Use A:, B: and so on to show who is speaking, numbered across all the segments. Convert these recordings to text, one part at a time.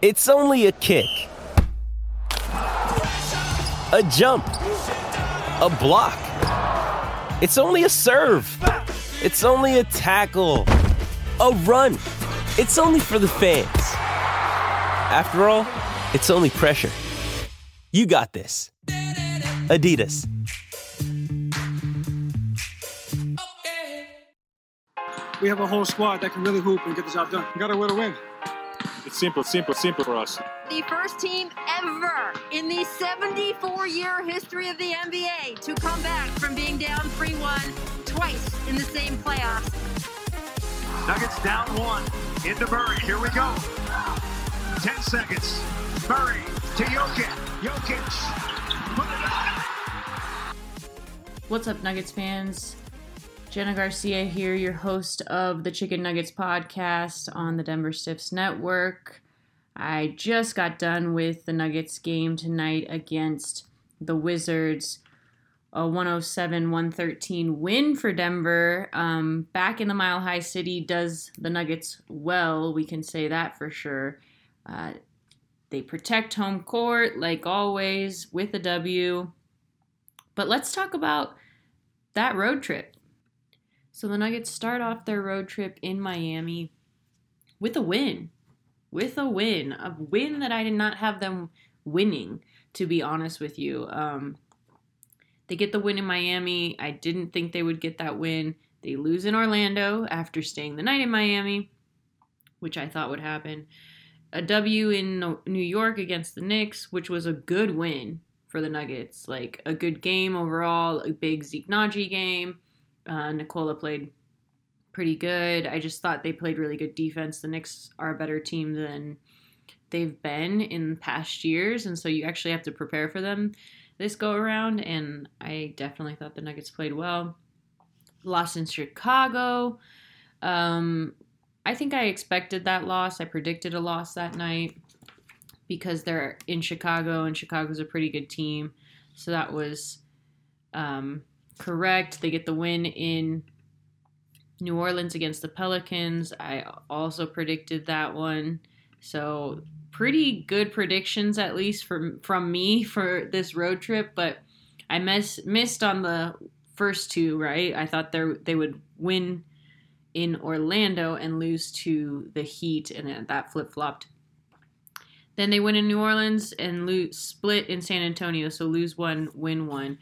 A: It's only a kick, a jump, a block. It's only a serve. It's only a tackle, a run. It's only for the fans. After all, it's only pressure. You got this. Adidas.
B: We have a whole squad that can really hoop and get the job done. We win a win.
C: It's simple, simple, simple for us.
D: The first team ever in the 74 year history of the NBA to come back from being down 3 1 twice in the same playoffs.
E: Nuggets down one. Into Murray. Here we go. 10 seconds. Murray to Jokic. Jokic. Put it up.
F: What's up, Nuggets fans? Jenna Garcia here, your host of the Chicken Nuggets podcast on the Denver Stiffs Network. I just got done with the Nuggets game tonight against the Wizards. A 107 113 win for Denver. Um, back in the Mile High City does the Nuggets well, we can say that for sure. Uh, they protect home court like always with a W. But let's talk about that road trip. So the Nuggets start off their road trip in Miami with a win. With a win. A win that I did not have them winning, to be honest with you. Um, they get the win in Miami. I didn't think they would get that win. They lose in Orlando after staying the night in Miami, which I thought would happen. A W in New York against the Knicks, which was a good win for the Nuggets. Like a good game overall, a big Zeke Nnaji game. Uh, Nikola played pretty good. I just thought they played really good defense. The Knicks are a better team than they've been in past years, and so you actually have to prepare for them this go around. And I definitely thought the Nuggets played well. Lost in Chicago. Um, I think I expected that loss. I predicted a loss that night because they're in Chicago, and Chicago's a pretty good team. So that was um, correct. They get the win in New Orleans against the Pelicans. I also predicted that one. So pretty good predictions at least from from me for this road trip, but I miss, missed on the first two, right? I thought they they would win in Orlando and lose to the Heat and that flip-flopped. Then they win in New Orleans and lose split in San Antonio, so lose one, win one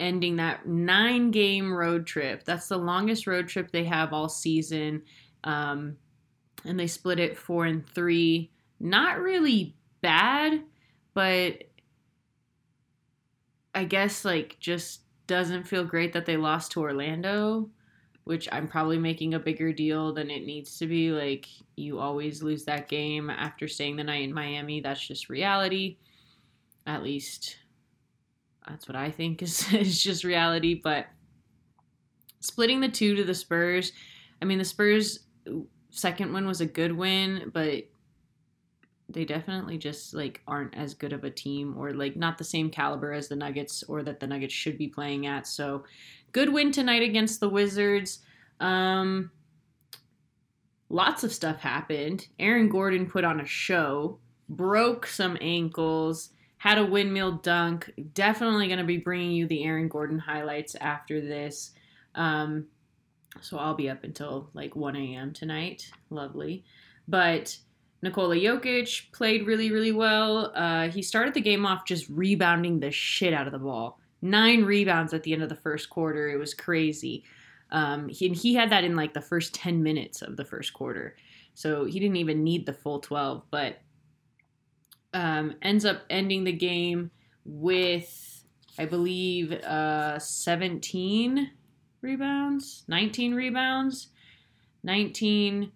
F: ending that nine game road trip. That's the longest road trip they have all season. Um, and they split it four and three. Not really bad, but I guess like just doesn't feel great that they lost to Orlando, which I'm probably making a bigger deal than it needs to be. Like you always lose that game after staying the night in Miami. That's just reality. At least that's what I think is, is just reality. But splitting the two to the Spurs, I mean, the Spurs' second win was a good win, but they definitely just like aren't as good of a team or like not the same caliber as the Nuggets or that the Nuggets should be playing at. So good win tonight against the Wizards. Um lots of stuff happened. Aaron Gordon put on a show, broke some ankles, had a windmill dunk. Definitely going to be bringing you the Aaron Gordon highlights after this. Um, so I'll be up until like 1 a.m. tonight. Lovely. But Nikola Jokic played really, really well. Uh, he started the game off just rebounding the shit out of the ball. Nine rebounds at the end of the first quarter. It was crazy. Um, he, he had that in like the first 10 minutes of the first quarter. So he didn't even need the full 12. But um, ends up ending the game with, I believe, uh, 17 rebounds, 19 rebounds, 19,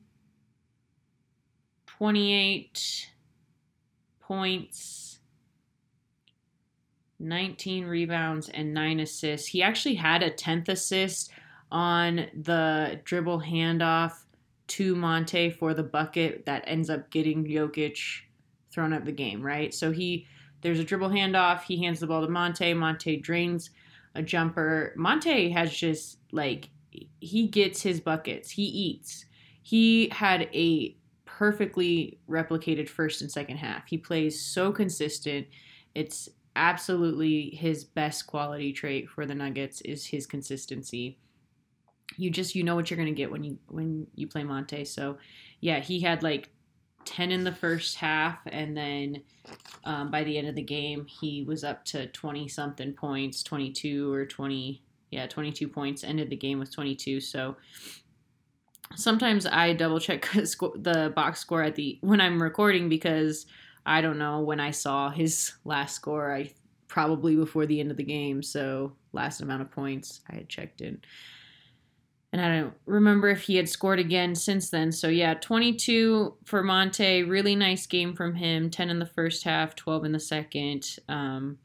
F: 28 points, 19 rebounds, and 9 assists. He actually had a 10th assist on the dribble handoff to Monte for the bucket that ends up getting Jokic thrown up the game, right? So he there's a dribble handoff. He hands the ball to Monte. Monte drains a jumper. Monte has just like he gets his buckets. He eats. He had a perfectly replicated first and second half. He plays so consistent. It's absolutely his best quality trait for the Nuggets is his consistency. You just you know what you're going to get when you when you play Monte. So, yeah, he had like 10 in the first half and then um, by the end of the game he was up to 20 something points 22 or 20 yeah 22 points ended the game with 22 so sometimes i double check the box score at the when i'm recording because i don't know when i saw his last score i probably before the end of the game so last amount of points i had checked in and I don't remember if he had scored again since then. So yeah, 22 for Monte, really nice game from him. 10 in the first half, 12 in the second. Um,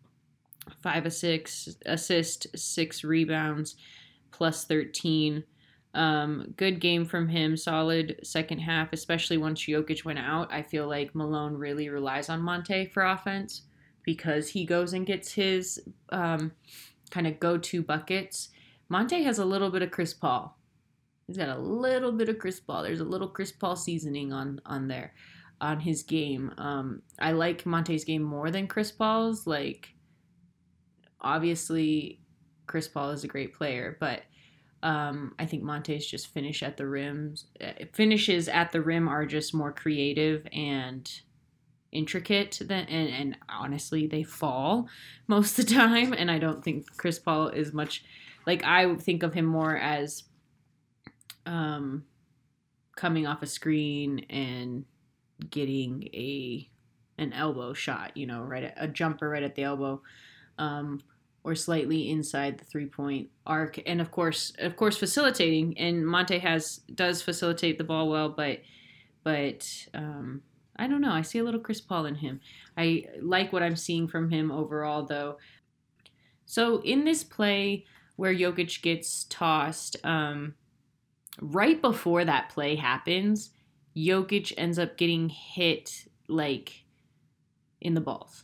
F: five a six assist, six rebounds, plus 13. Um, good game from him. Solid second half, especially once Jokic went out. I feel like Malone really relies on Monte for offense because he goes and gets his um, kind of go-to buckets. Monte has a little bit of Chris Paul He's got a little bit of Chris Paul. There's a little Chris Paul seasoning on on there, on his game. Um, I like Monte's game more than Chris Paul's. Like, obviously, Chris Paul is a great player, but um, I think Monte's just finish at the rims. Eh, finishes at the rim are just more creative and intricate than and, and honestly they fall most of the time and I don't think Chris Paul is much like I think of him more as um, coming off a screen and getting a an elbow shot, you know, right at, a jumper right at the elbow, um, or slightly inside the three point arc, and of course, of course, facilitating. And Monte has does facilitate the ball well, but but um, I don't know. I see a little Chris Paul in him. I like what I'm seeing from him overall, though. So in this play where Jokic gets tossed, um, right before that play happens, Jokic ends up getting hit like in the balls,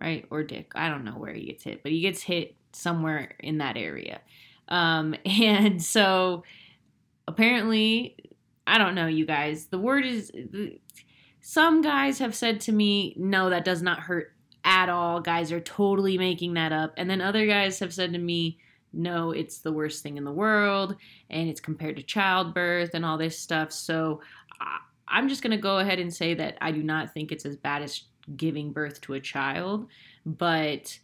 F: right? Or dick. I don't know where he gets hit, but he gets hit somewhere in that area. Um, and so apparently, I don't know, you guys. The word is some guys have said to me, no, that does not hurt at all. Guys are totally making that up. And then other guys have said to me, no, it's the worst thing in the world and it's compared to childbirth and all this stuff. So I'm just going to go ahead and say that I do not think it's as bad as giving birth to a child, but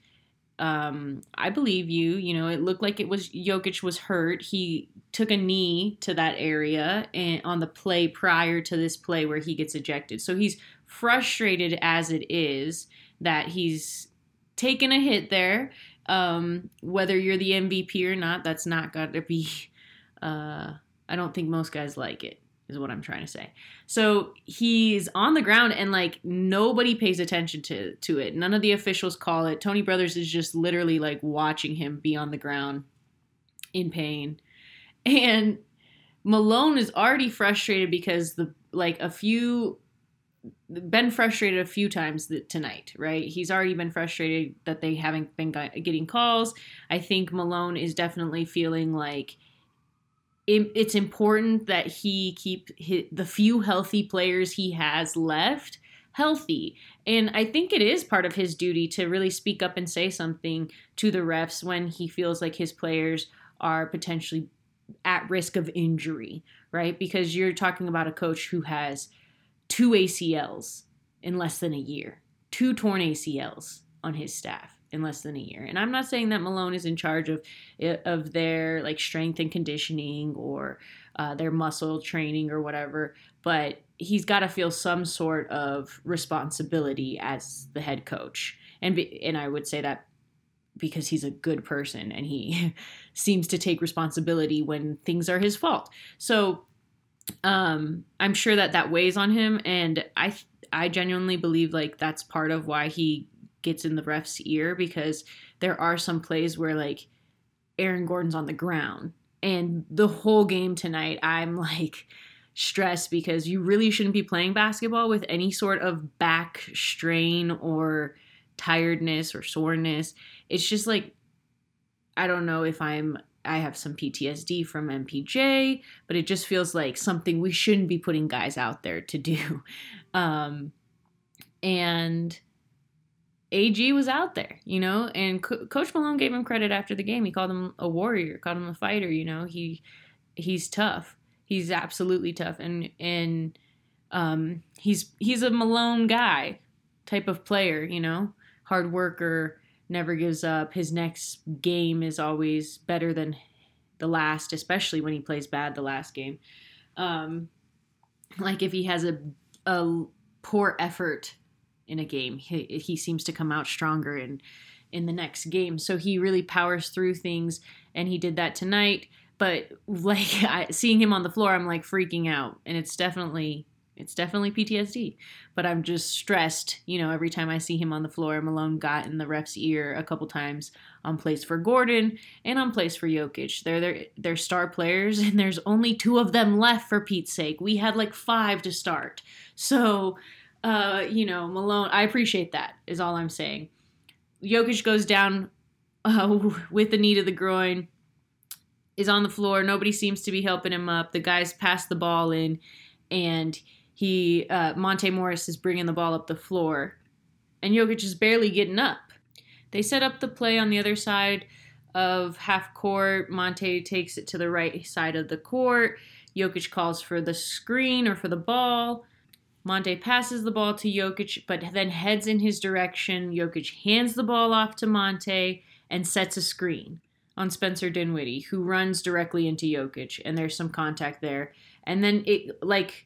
F: um, I believe you. You know, it looked like it was Jokic was hurt. He took a knee to that area and on the play prior to this play where he gets ejected. So he's frustrated as it is that he's taken a hit there um, whether you're the MVP or not, that's not got to be. Uh, I don't think most guys like it. Is what I'm trying to say. So he's on the ground and like nobody pays attention to to it. None of the officials call it. Tony Brothers is just literally like watching him be on the ground in pain. And Malone is already frustrated because the like a few been frustrated a few times tonight, right? He's already been frustrated that they haven't been getting calls. I think Malone is definitely feeling like it's important that he keep the few healthy players he has left healthy. And I think it is part of his duty to really speak up and say something to the refs when he feels like his players are potentially at risk of injury, right? Because you're talking about a coach who has two ACLs in less than a year, two torn ACLs on his staff in less than a year. And I'm not saying that Malone is in charge of of their like strength and conditioning or uh, their muscle training or whatever, but he's got to feel some sort of responsibility as the head coach. And be, and I would say that because he's a good person and he seems to take responsibility when things are his fault. So um, I'm sure that that weighs on him, and I I genuinely believe like that's part of why he gets in the ref's ear because there are some plays where like Aaron Gordon's on the ground, and the whole game tonight I'm like stressed because you really shouldn't be playing basketball with any sort of back strain or tiredness or soreness. It's just like I don't know if I'm I have some PTSD from MPJ, but it just feels like something we shouldn't be putting guys out there to do. Um, and AG was out there, you know, and Co- Coach Malone gave him credit after the game. He called him a warrior, called him a fighter. You know, he he's tough. He's absolutely tough, and and um, he's he's a Malone guy type of player. You know, hard worker, never gives up. His next game is always better than the last, especially when he plays bad the last game. Um, like if he has a a poor effort in a game, he, he seems to come out stronger in in the next game. So he really powers through things, and he did that tonight. But like I, seeing him on the floor, I'm like freaking out, and it's definitely it's definitely PTSD. But I'm just stressed, you know, every time I see him on the floor. Malone got in the ref's ear a couple times on plays for Gordon and on plays for Jokic. They're they're, they're star players, and there's only two of them left for Pete's sake. We had like five to start. So, uh, you know, Malone, I appreciate that, is all I'm saying. Jokic goes down uh, with the knee to the groin, is on the floor. Nobody seems to be helping him up. The guys pass the ball in, and he uh, Monte Morris is bringing the ball up the floor, and Jokic is barely getting up. They set up the play on the other side of half court. Monte takes it to the right side of the court. Jokic calls for the screen or for the ball. Monte passes the ball to Jokic, but then heads in his direction. Jokic hands the ball off to Monte and sets a screen on Spencer Dinwiddie, who runs directly into Jokic, and there's some contact there. And then it, like,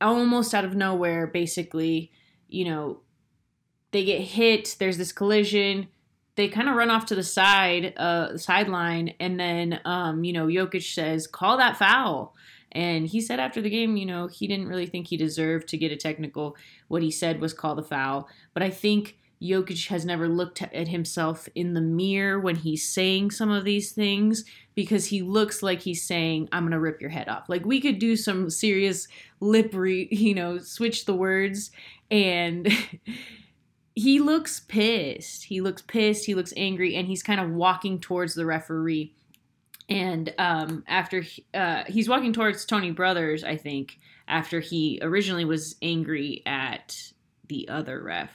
F: almost out of nowhere, basically, you know, they get hit. There's this collision. They kind of run off to the side, uh, sideline, and then, um, you know, Jokic says, "Call that foul." And he said after the game, you know, he didn't really think he deserved to get a technical. What he said was call the foul. But I think Jokic has never looked at himself in the mirror when he's saying some of these things because he looks like he's saying, I'm going to rip your head off. Like we could do some serious lip re, you know, switch the words and he looks pissed. He looks pissed, he looks angry and he's kind of walking towards the referee and um, after he, uh, he's walking towards Tony Brothers, I think after he originally was angry at the other ref.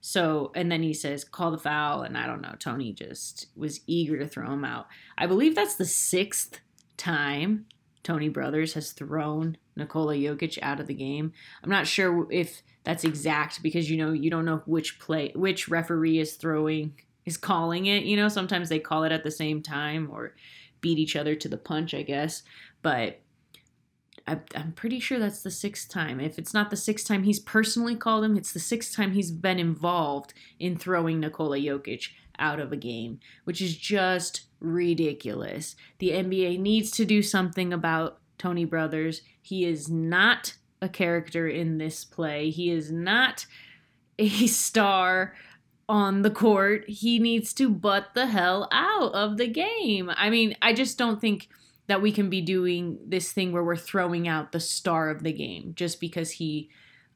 F: So and then he says, "Call the foul," and I don't know. Tony just was eager to throw him out. I believe that's the sixth time Tony Brothers has thrown Nikola Jokic out of the game. I'm not sure if that's exact because you know you don't know which play which referee is throwing is calling it. You know sometimes they call it at the same time or beat each other to the punch, I guess. But I, I'm pretty sure that's the sixth time. If it's not the sixth time he's personally called him, it's the sixth time he's been involved in throwing Nikola Jokic out of a game, which is just ridiculous. The NBA needs to do something about Tony Brothers. He is not a character in this play. He is not a star on the court, he needs to butt the hell out of the game. I mean, I just don't think that we can be doing this thing where we're throwing out the star of the game just because he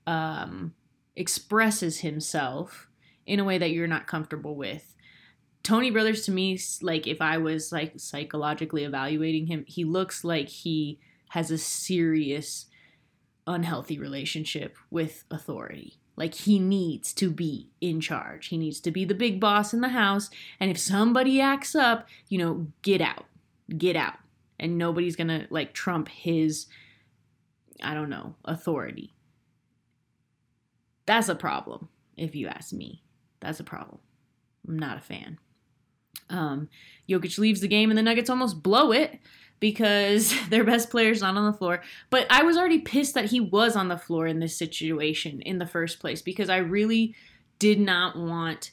F: um, expresses himself in a way that you're not comfortable with. Tony Brothers to me, like if I was like psychologically evaluating him, he looks like he has a serious unhealthy relationship with authority. Like he needs to be in charge. He needs to be the big boss in the house. And if somebody acts up, you know, get out. Get out. And nobody's going to like trump his, I don't know, authority. That's a problem, if you ask me. That's a problem. I'm not a fan. Um, Jokic leaves the game and the Nuggets almost blow it because their best player's not on the floor. But I was already pissed that he was on the floor in this situation in the first place because I really did not want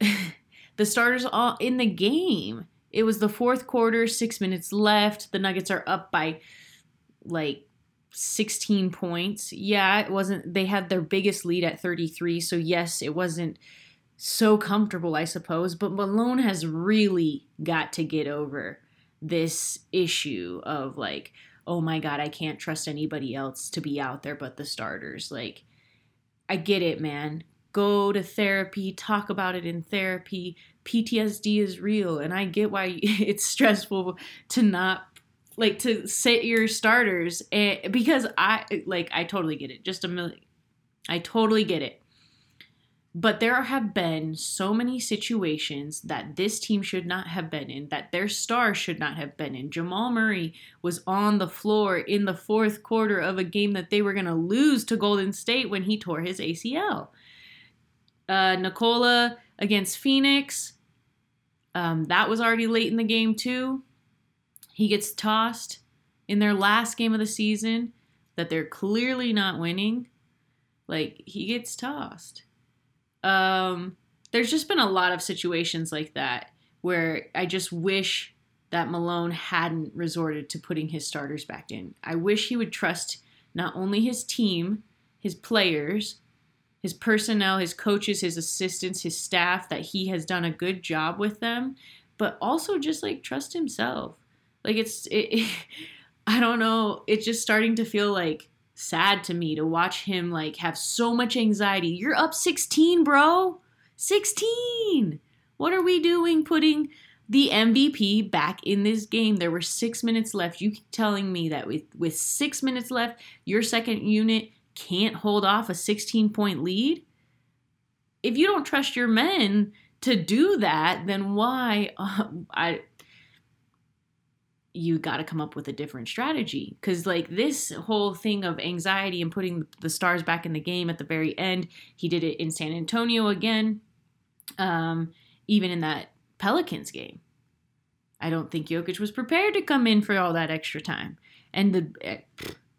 F: the starters all in the game. It was the fourth quarter, six minutes left. The Nuggets are up by like 16 points. Yeah, it wasn't, they had their biggest lead at 33. So, yes, it wasn't so comfortable, I suppose. But Malone has really got to get over this issue of like, oh my God, I can't trust anybody else to be out there but the starters. Like, I get it, man. Go to therapy, talk about it in therapy. PTSD is real, and I get why it's stressful to not like to set your starters and, because I like I totally get it. Just a million. I totally get it. But there have been so many situations that this team should not have been in, that their star should not have been in. Jamal Murray was on the floor in the fourth quarter of a game that they were going to lose to Golden State when he tore his ACL. Uh, Nikola against Phoenix, um, that was already late in the game, too. He gets tossed in their last game of the season that they're clearly not winning. Like, he gets tossed. Um, there's just been a lot of situations like that where I just wish that Malone hadn't resorted to putting his starters back in. I wish he would trust not only his team, his players, his personnel, his coaches, his assistants, his staff, that he has done a good job with them, but also just like trust himself. Like it's, it, I don't know, it's just starting to feel like sad to me to watch him like have so much anxiety. You're up 16, bro. 16. What are we doing putting the MVP back in this game? There were 6 minutes left. You telling me that with with 6 minutes left, your second unit can't hold off a 16 point lead? If you don't trust your men to do that, then why uh, I you got to come up with a different strategy. Because like this whole thing of anxiety and putting the stars back in the game at the very end he did it in san antonio again um, even in that pelicans game. I don't think jokic was prepared to come in for all that extra time. And the eh,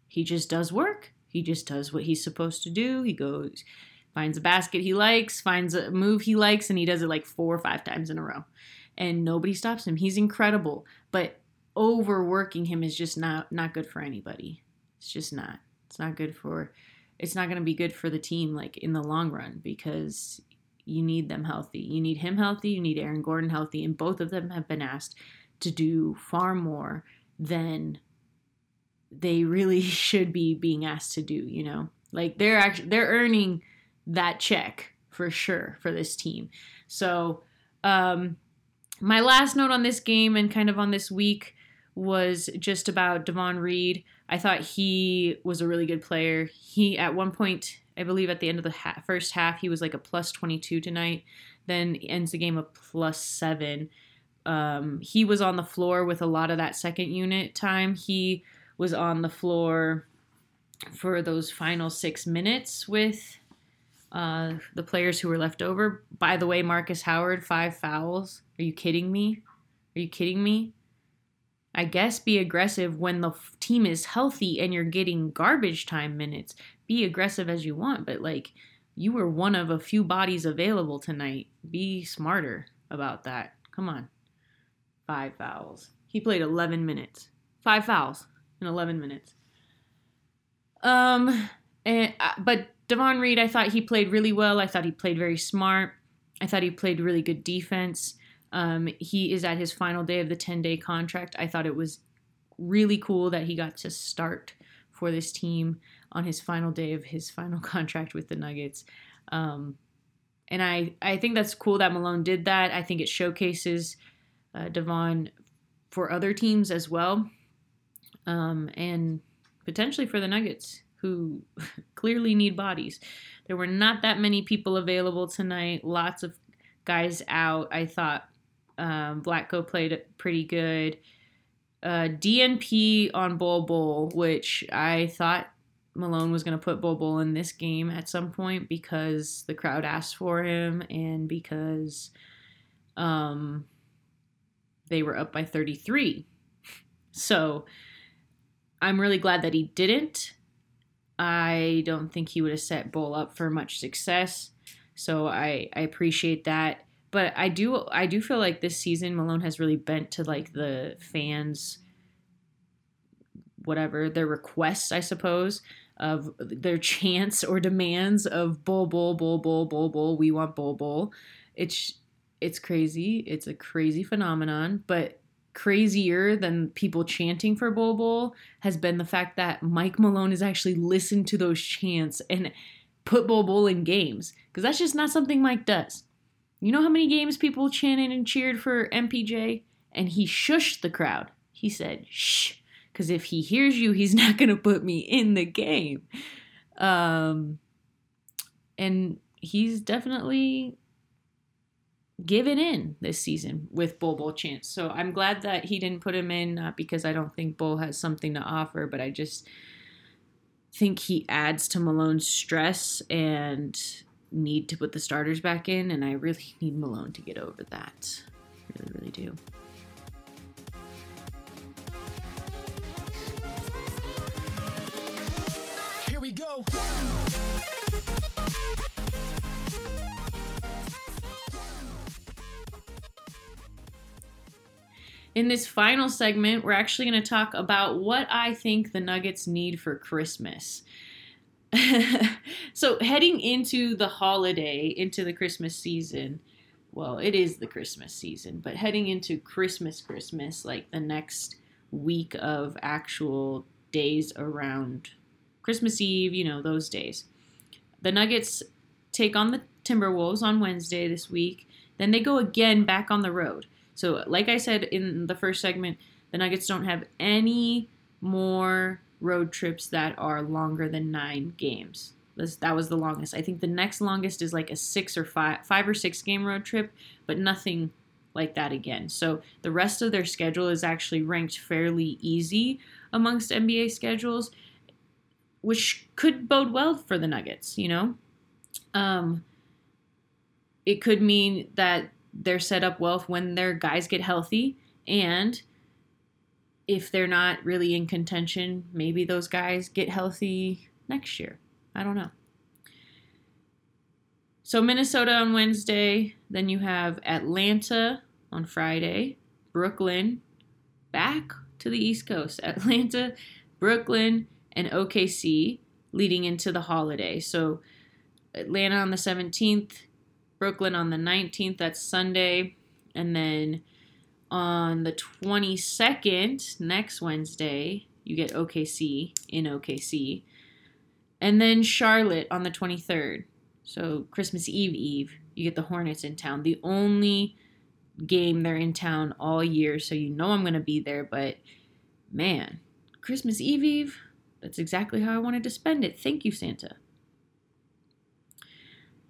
F: he just does work he just does what he's supposed to do he goes finds a basket he likes finds a move he likes and he does it like four or five times in a row and nobody stops him he's incredible but overworking him is just not not good for anybody. It's just not. It's not good for it's not going to be good for the team like in the long run because you need them healthy. You need him healthy, you need Aaron Gordon healthy and both of them have been asked to do far more than they really should be being asked to do, you know. Like they're actually they're earning that check for sure for this team. So, um my last note on this game and kind of on this week was just about Davon Reed. I thought he was a really good player. He, at one point, I believe at the end of the ha- first half, he was like a plus 22 tonight, then ends the game a plus seven. Um, he was on the floor with a lot of that second unit time. He was on the floor for those final six minutes with uh, the players who were left over. By the way, Markus Howard, five fouls. Are you kidding me? Are you kidding me? I guess be aggressive when the f- team is healthy and you're getting garbage time minutes. Be aggressive as you want, but like you were one of a few bodies available tonight. Be smarter about that. Come on. Five fouls. He played 11 minutes. Five fouls in 11 minutes. Um and uh, but Davon Reed, I thought he played really well. I thought he played very smart. I thought he played really good defense. Um, he is at his final day of the 10 day contract. I thought it was really cool that he got to start for this team on his final day of his final contract with the Nuggets. Um, and I, I think that's cool that Malone did that. I think it showcases uh, Davon for other teams as well. Um, and potentially for the Nuggets, who clearly need bodies. There were not that many people available tonight, lots of guys out. I thought um, Vlatko played pretty good. Uh, DNP on Bol Bol, which I thought Malone was going to put Bol Bol in this game at some point because the crowd asked for him and because um, they were up by 33. So I'm really glad that he didn't. I don't think he would have set Bol up for much success. So I, I appreciate that but I do I do feel like this season Malone has really bent to like the fans whatever their requests I suppose of their chants or demands of bull bull bull bull bull bull we want bull bull it's it's crazy it's a crazy phenomenon but crazier than people chanting for Bol Bol has been the fact that Mike Malone has actually listened to those chants and put Bol Bol in games because that's just not something Mike does. You know how many games people chanted and cheered for MPJ? And he shushed the crowd. He said, shh, because if he hears you, he's not going to put me in the game. Um, and he's definitely given in this season with Bol Bol chance. So I'm glad that he didn't put him in, not because I don't think Bol has something to offer, but I just think he adds to Malone's stress and need to put the starters back in, and I really need Malone to get over that. Really, really do.
G: Here we go.
F: In this final segment, we're actually going to talk about what I think the Nuggets need for Christmas. so, heading into the holiday, into the Christmas season, well, it is the Christmas season, but heading into Christmas, Christmas, like the next week of actual days around Christmas Eve, you know, those days. The Nuggets take on the Timberwolves on Wednesday this week. Then they go again back on the road. So, like I said in the first segment, the Nuggets don't have any more road trips that are longer than nine games. That was the longest. I think the next longest is like a six or five, five or six game road trip, but nothing like that again. So the rest of their schedule is actually ranked fairly easy amongst NBA schedules, which could bode well for the Nuggets. You know, um, it could mean that they're set up well when their guys get healthy and if they're not really in contention, maybe those guys get healthy next year. I don't know. So, Minnesota on Wednesday, then you have Atlanta on Friday, Brooklyn, back to the East Coast, Atlanta, Brooklyn, and OKC leading into the holiday. So, Atlanta on the 17th, Brooklyn on the 19th, that's Sunday, and then on the 22nd, next Wednesday, you get OKC in OKC. And then Charlotte on the 23rd. So Christmas Eve Eve, you get the Hornets in town. The only game they're in town all year, so you know I'm going to be there, but man, Christmas Eve Eve, that's exactly how I wanted to spend it. Thank you, Santa.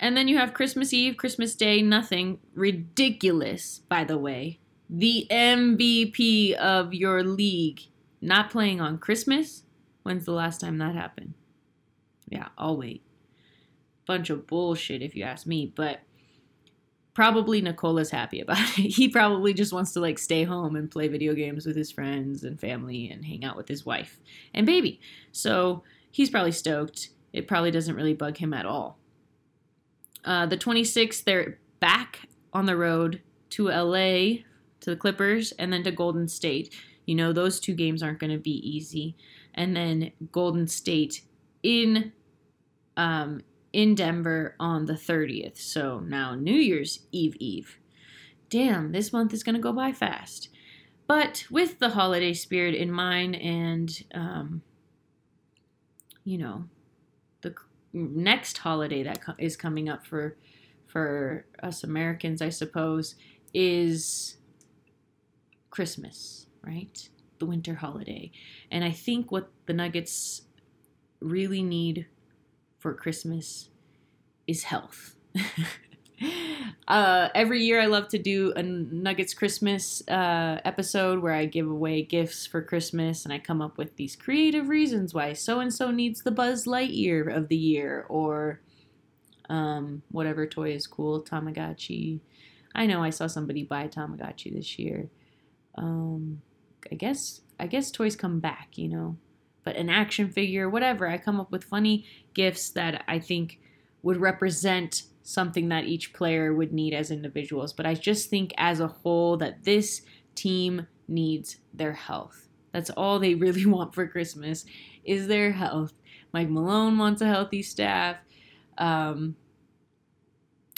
F: And then you have Christmas Eve, Christmas Day, nothing. Ridiculous, by the way the MVP of your league not playing on Christmas? When's the last time that happened? Yeah, I'll wait. Bunch of bullshit if you ask me, but probably Nikola's happy about it. He probably just wants to like stay home and play video games with his friends and family and hang out with his wife and baby. So he's probably stoked. It probably doesn't really bug him at all. Uh, the 26th, they're back on the road to LA to the Clippers and then to Golden State. You know, those two games aren't going to be easy. And then Golden State in um, in Denver on the 30th. So now New Year's Eve Eve. Damn, this month is going to go by fast. But with the holiday spirit in mind and, um, you know, next holiday that co- is coming up for for us Americans, I suppose, is Christmas, right? The winter holiday. And I think what the Nuggets really need for Christmas is health. uh, every year, I love to do a Nuggets Christmas uh, episode where I give away gifts for Christmas and I come up with these creative reasons why so and so needs the Buzz Lightyear of the year or um, whatever toy is cool, Tamagotchi. I know I saw somebody buy Tamagotchi this year. Um, I guess I guess toys come back, you know, but an action figure, whatever. I come up with funny gifts that I think would represent something that each player would need as individuals. But I just think as a whole that this team needs their health. That's all they really want for Christmas is their health. Mike Malone wants a healthy staff. Um,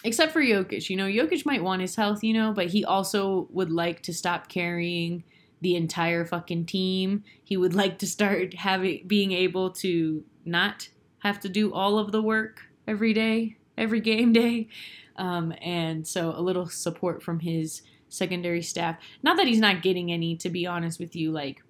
F: except for Jokic. You know, Jokic might want his health, you know, but he also would like to stop carrying the entire fucking team. He would like to start having being able to not have to do all of the work every day, every game day. Um, and so a little support from his secondary staff. Not that he's not getting any, to be honest with you. Like,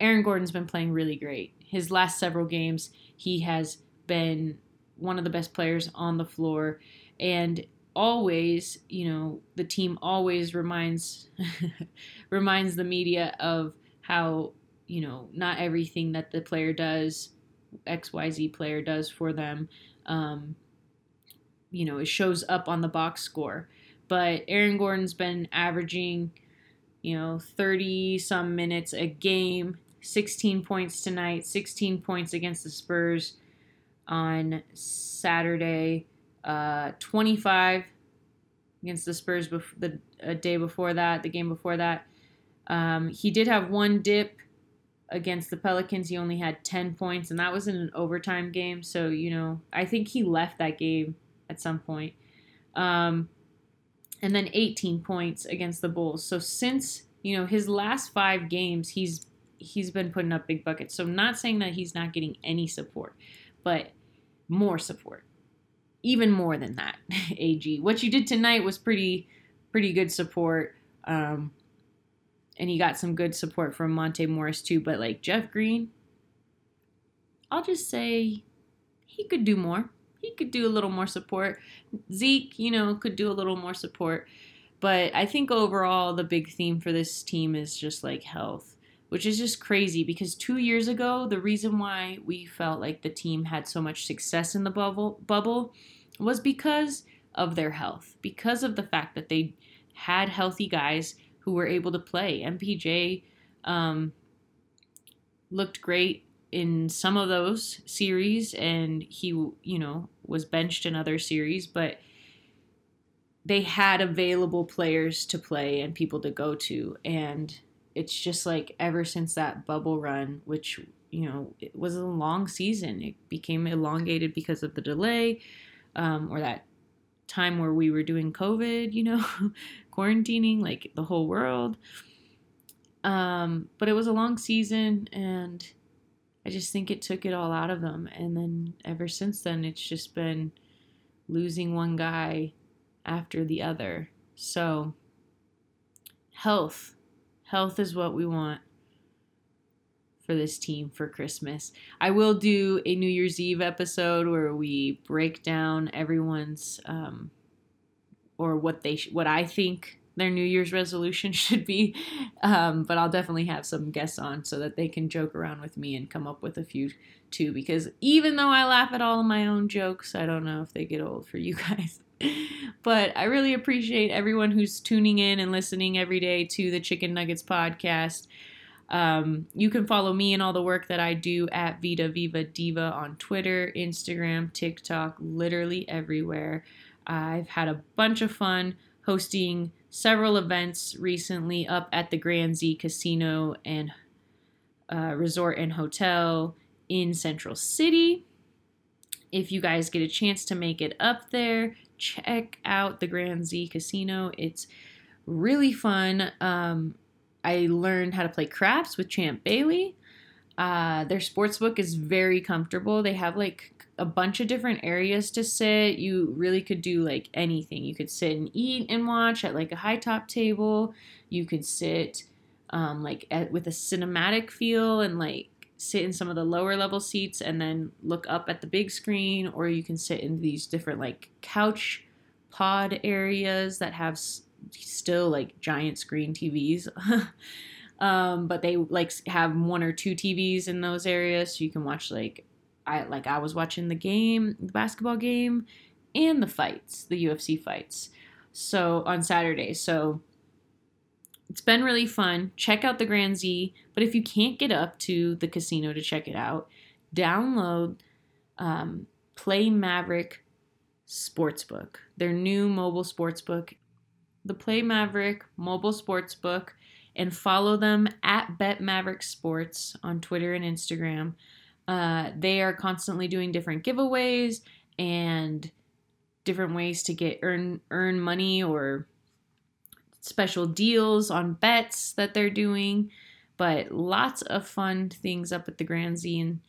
F: Aaron Gordon's been playing really great. His last several games, he has been one of the best players on the floor. And always, you know, the team always reminds reminds the media of how, you know, not everything that the player does, XYZ player does for them, um, you know, it shows up on the box score. But Aaron Gordon's been averaging, you know, 30 some minutes a game, 16 points tonight, 16 points against the Spurs on Saturday, uh, 25 against the Spurs bef- the a day before that, the game before that. Um, he did have one dip against the Pelicans. He only had 10 points, and that was in an overtime game. So, you know, I think he left that game at some point. Um, and then 18 points against the Bulls. So since you know his last five games, he's he's been putting up big buckets. So I'm not saying that he's not getting any support, but more support, even more than that. Ag, what you did tonight was pretty pretty good support. Um, and he got some good support from Monte Morris too. But like Jeff Green, I'll just say he could do more could do a little more support. Zeke, you know, could do a little more support. But I think overall, the big theme for this team is just like health, which is just crazy because two years ago, the reason why we felt like the team had so much success in the bubble bubble was because of their health, because of the fact that they had healthy guys who were able to play. MPJ um, looked great in some of those series and he you know was benched in other series but they had available players to play and people to go to. And it's just like ever since that bubble run which you know it was a long season. It became elongated because of the delay um, or that time where we were doing covid you know quarantining like the whole world. Um, but it was a long season and I just think it took it all out of them. And then ever since then, it's just been losing one guy after the other. So, health. Health is what we want for this team for Christmas. I will do a New Year's Eve episode where we break down everyone's um, or what they sh- what I think their New Year's resolution should be. Um, but I'll definitely have some guests on so that they can joke around with me and come up with a few too. Because even though I laugh at all of my own jokes, I don't know if they get old for you guys. but I really appreciate everyone who's tuning in and listening every day to the Chicken Nuggets podcast. Um, you can follow me and all the work that I do at Vita Viva Diva on Twitter, Instagram, TikTok, literally everywhere. I've had a bunch of fun hosting several events recently up at the Grand Z Casino and uh, Resort and Hotel in Central City. If you guys get a chance to make it up there, check out the Grand Z Casino. It's really fun. Um, I learned how to play craps with Champ Bailey. Uh, their sports book is very comfortable. They have like a bunch of different areas to sit. You really could do like anything. You could sit and eat and watch at like a high top table. You could sit um, like at, with a cinematic feel and like sit in some of the lower level seats and then look up at the big screen, or you can sit in these different like couch pod areas that have s- still like giant screen TVs. um, but they like have one or two TVs in those areas, so you can watch like I like I was watching the game, the basketball game, and the fights, the UFC fights. So on Saturday. So it's been really fun. Check out the Grand Z. But if you can't get up to the casino to check it out, download um, Play Maverick Sportsbook, their new mobile sportsbook. The Play Maverick mobile sportsbook, and follow them at Bet Maverick Sports on Twitter and Instagram. Uh, they are constantly doing different giveaways and different ways to get earn earn money or special deals on bets that they're doing. But lots of fun things up at the Grand Z and,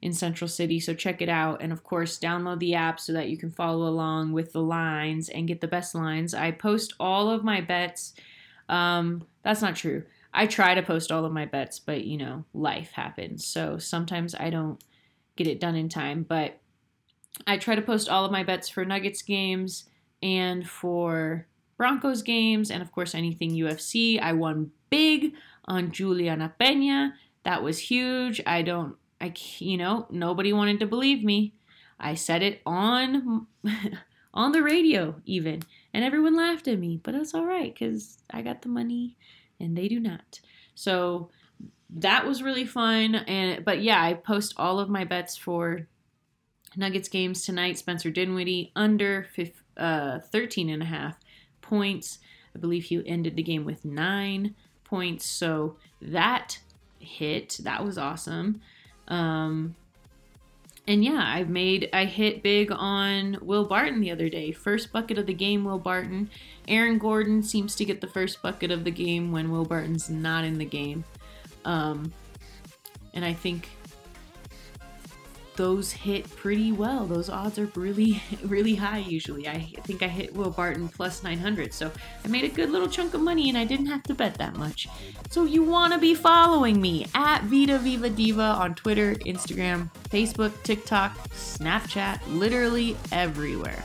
F: in Central City. So check it out. And of course, download the app so that you can follow along with the lines and get the best lines. I post all of my bets. Um, that's not true. I try to post all of my bets, but you know, life happens. So sometimes I don't get it done in time. But I try to post all of my bets for Nuggets games and for Broncos games, and of course, anything UFC. I won big on Julianna Peña. That was huge. I don't, I, you know, nobody wanted to believe me. I said it on, on the radio even, and everyone laughed at me. But that's all right because I got the money, and they do not. So that was really fun. And but yeah, I post all of my bets for Nuggets games tonight. Spencer Dinwiddie under 15, uh, 13 and a half points. I believe he ended the game with nine points. So that hit. That was awesome. Um, and yeah, I've made I hit big on Will Barton the other day. First bucket of the game, Will Barton. Aaron Gordon seems to get the first bucket of the game when Will Barton's not in the game. Um, and I think those hit pretty well. Those odds are really, really high usually. I think I hit Will Barton plus 900. So I made a good little chunk of money and I didn't have to bet that much. So you want to be following me at Vita Viva Diva on Twitter, Instagram, Facebook, TikTok, Snapchat, literally everywhere.